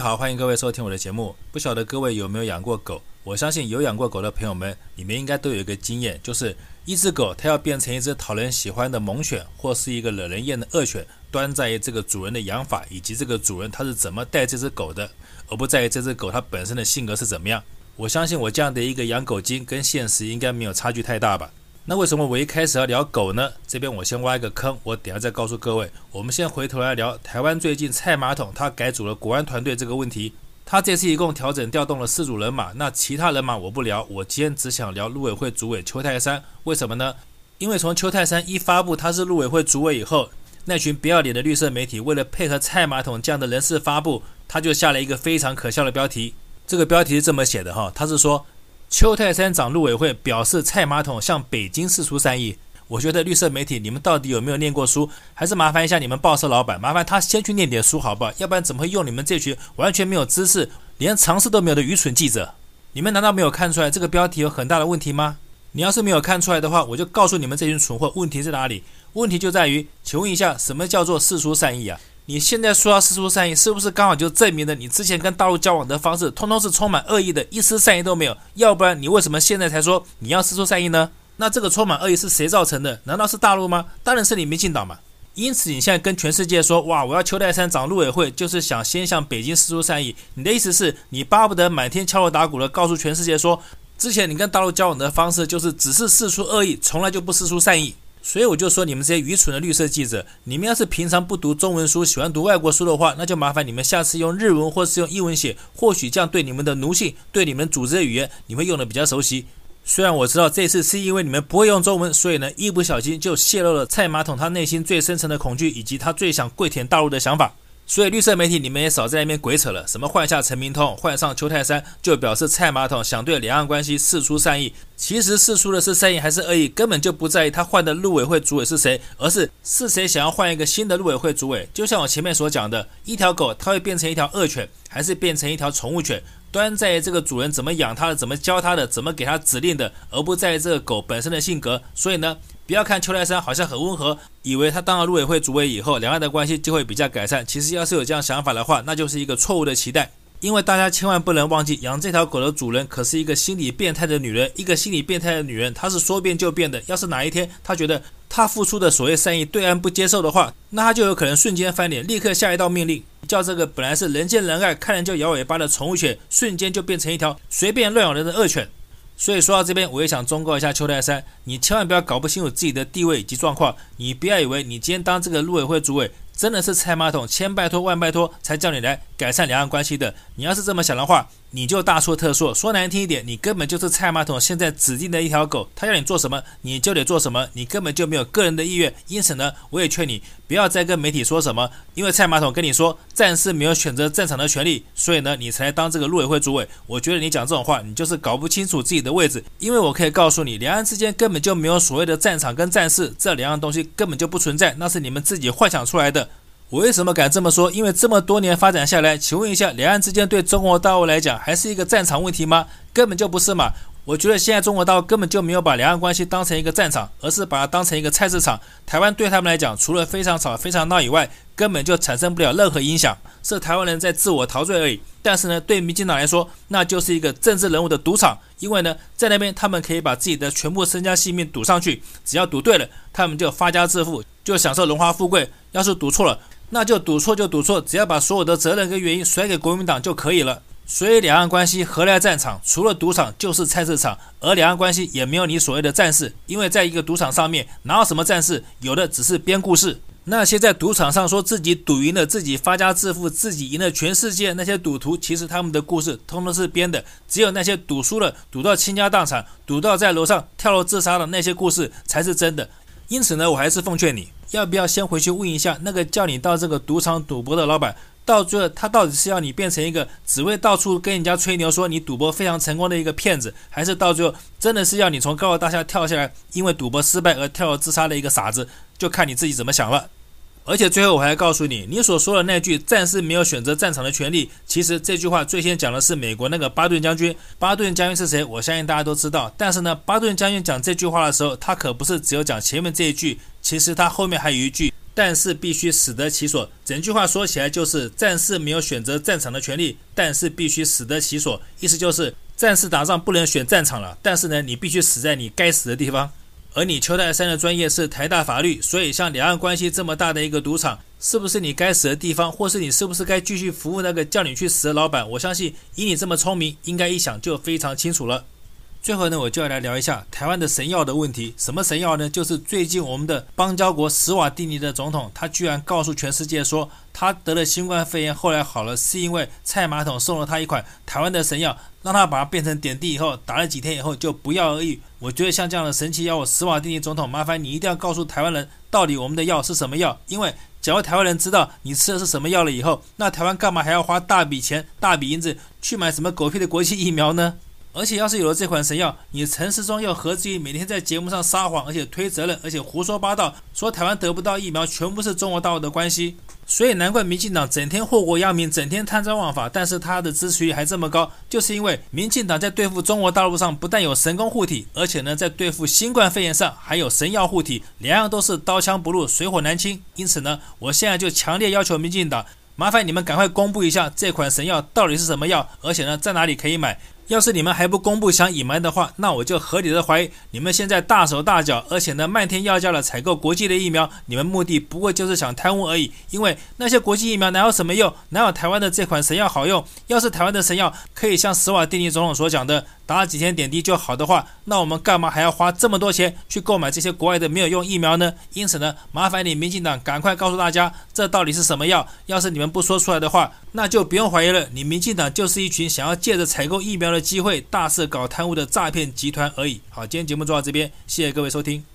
好，欢迎各位收听我的节目。不晓得各位有没有养过狗？我相信有养过狗的朋友们，你们应该都有一个经验，就是一只狗它要变成一只讨人喜欢的猛犬，或是一个惹人厌的恶犬，端在于这个主人的养法以及这个主人他是怎么带这只狗的，而不在于这只狗它本身的性格是怎么样。我相信我这样的一个养狗经跟现实应该没有差距太大吧。那为什么我一开始要聊狗呢？这边我先挖一个坑，我等下再告诉各位。我们先回头来聊台湾最近蔡马桶他改组了国安团队这个问题。他这次一共调整调动了四组人马，那其他人马我不聊，我今天只想聊陆委会主委邱泰山。为什么呢？因为从邱泰山一发布他是陆委会主委以后，那群不要脸的绿色媒体为了配合蔡马桶这样的人事发布，他就下了一个非常可笑的标题。这个标题是这么写的哈，他是说。邱泰山长陆委会表示，蔡马桶向北京释出善意。我觉得绿色媒体，你们到底有没有念过书？还是麻烦一下你们报社老板，麻烦他先去念点书，好不好？要不然怎么会用你们这群完全没有知识、连常识都没有的愚蠢记者？你们难道没有看出来这个标题有很大的问题吗？你要是没有看出来的话，我就告诉你们这群蠢货，问题在哪里？问题就在于，请问一下，什么叫做释出善意啊？你现在说要释出善意，是不是刚好就证明了你之前跟大陆交往的方式，通通是充满恶意的，一丝善意都没有？要不然你为什么现在才说你要释出善意呢？那这个充满恶意是谁造成的？难道是大陆吗？当然是你民进党嘛。因此你现在跟全世界说，哇，我要邱泰山长陆委会，就是想先向北京释出善意。你的意思是你巴不得满天敲锣打鼓的告诉全世界说，之前你跟大陆交往的方式就是只是释出恶意，从来就不释出善意。所以我就说，你们这些愚蠢的绿色记者，你们要是平常不读中文书，喜欢读外国书的话，那就麻烦你们下次用日文或是用英文写，或许这样对你们的奴性，对你们组织的语言，你会用的比较熟悉。虽然我知道这次是因为你们不会用中文，所以呢，一不小心就泄露了蔡马桶他内心最深层的恐惧，以及他最想跪舔大陆的想法。所以绿色媒体，你们也少在那边鬼扯了。什么换下陈明通，换上邱泰山，就表示蔡马桶想对两岸关系释出善意。其实释出的是善意还是恶意，根本就不在于他换的陆委会主委是谁，而是是谁想要换一个新的陆委会主委。就像我前面所讲的，一条狗它会变成一条恶犬，还是变成一条宠物犬？端在于这个主人怎么养它的，怎么教它的，怎么给它指令的，而不在于这个狗本身的性格。所以呢，不要看邱泰山好像很温和，以为他当了陆委会主委以后，两岸的关系就会比较改善。其实要是有这样想法的话，那就是一个错误的期待。因为大家千万不能忘记，养这条狗的主人可是一个心理变态的女人，一个心理变态的女人，她是说变就变的。要是哪一天她觉得她付出的所谓善意对岸不接受的话，那她就有可能瞬间翻脸，立刻下一道命令。叫这个本来是人见人爱、看人就摇尾巴的宠物犬，瞬间就变成一条随便乱咬人的恶犬。所以说到这边，我也想忠告一下邱泰山，你千万不要搞不清楚自己的地位以及状况。你不要以为你今天当这个陆委会主委，真的是蔡马桶千拜托万拜托才叫你来改善两岸关系的。你要是这么想的话，你就大错特错。说难听一点，你根本就是蔡马桶现在指定的一条狗，他要你做什么你就得做什么，你根本就没有个人的意愿。因此呢，我也劝你不要再跟媒体说什么，因为蔡马桶跟你说战士没有选择战场的权利，所以呢，你才来当这个陆委会主委。我觉得你讲这种话，你就是搞不清楚自己的位置。因为我可以告诉你，两岸之间根本就没有所谓的战场跟战士，这两样东西根本就不存在，那是你们自己幻想出来的。我为什么敢这么说？因为这么多年发展下来，请问一下，两岸之间对中国大陆来讲还是一个战场问题吗？根本就不是嘛！我觉得现在中国大陆根本就没有把两岸关系当成一个战场，而是把它当成一个菜市场。台湾对他们来讲，除了非常吵、非常闹以外，根本就产生不了任何影响，是台湾人在自我陶醉而已。但是呢，对民进党来说，那就是一个政治人物的赌场，因为呢，在那边他们可以把自己的全部身家性命赌上去，只要赌对了，他们就发家致富，就享受荣华富贵；要是赌错了，那就赌错就赌错，只要把所有的责任跟原因甩给国民党就可以了。所以两岸关系何来战场？除了赌场就是菜市场，而两岸关系也没有你所谓的战士，因为在一个赌场上面哪有什么战士，有的只是编故事。那些在赌场上说自己赌赢了，自己发家致富，自己赢了全世界那些赌徒，其实他们的故事通通是编的。只有那些赌输了，赌到倾家荡产，赌到在楼上跳楼自杀的那些故事才是真的。因此呢，我还是奉劝你。要不要先回去问一下那个叫你到这个赌场赌博的老板？到最后他到底是要你变成一个只会到处跟人家吹牛说你赌博非常成功的一个骗子，还是到最后真的是要你从高楼大厦跳下来，因为赌博失败而跳楼自杀的一个傻子？就看你自己怎么想了。而且最后我还告诉你，你所说的那句“战士没有选择战场的权利”，其实这句话最先讲的是美国那个巴顿将军。巴顿将军是谁？我相信大家都知道。但是呢，巴顿将军讲这句话的时候，他可不是只有讲前面这一句，其实他后面还有一句：“但是必须死得其所。整句话说起来就是：战士没有选择战场的权利，但是必须死得其所。意思就是，战士打仗不能选战场了，但是呢，你必须死在你该死的地方。而你邱泰山的专业是台大法律，所以像两岸关系这么大的一个赌场，是不是你该死的地方，或是你是不是该继续服务那个叫你去死的老板？我相信以你这么聪明，应该一想就非常清楚了。最后呢，我就要来聊一下台湾的神药的问题。什么神药呢？就是最近我们的邦交国史瓦蒂尼的总统，他居然告诉全世界说，他得了新冠肺炎，后来好了，是因为蔡马桶送了他一款台湾的神药，让他把它变成点滴以后，打了几天以后就不药而愈。我觉得像这样的神奇药物，史瓦蒂尼总统，麻烦你一定要告诉台湾人，到底我们的药是什么药？因为假如台湾人知道你吃的是什么药了以后，那台湾干嘛还要花大笔钱、大笔银子去买什么狗屁的国际疫苗呢？而且，要是有了这款神药，你陈时中又何至于每天在节目上撒谎，而且推责任，而且胡说八道，说台湾得不到疫苗全部是中国大陆的关系？所以难怪民进党整天祸国殃民，整天贪赃枉法，但是他的支持率还这么高，就是因为民进党在对付中国大陆上不但有神功护体，而且呢，在对付新冠肺炎上还有神药护体，两样都是刀枪不入，水火难侵。因此呢，我现在就强烈要求民进党，麻烦你们赶快公布一下这款神药到底是什么药，而且呢，在哪里可以买？要是你们还不公布，想隐瞒的话，那我就合理的怀疑你们现在大手大脚，而且呢，漫天要价的采购国际的疫苗，你们目的不过就是想贪污而已。因为那些国际疫苗哪有什么用，哪有台湾的这款神药好用？要是台湾的神药可以像施瓦帝尼总统所讲的，打几天点滴就好的话，那我们干嘛还要花这么多钱去购买这些国外的没有用疫苗呢？因此呢，麻烦你民进党赶快告诉大家，这到底是什么药？要是你们不说出来的话，那就不用怀疑了，你民进党就是一群想要借着采购疫苗的机会大肆搞贪污的诈骗集团而已。好，今天节目做到这边，谢谢各位收听。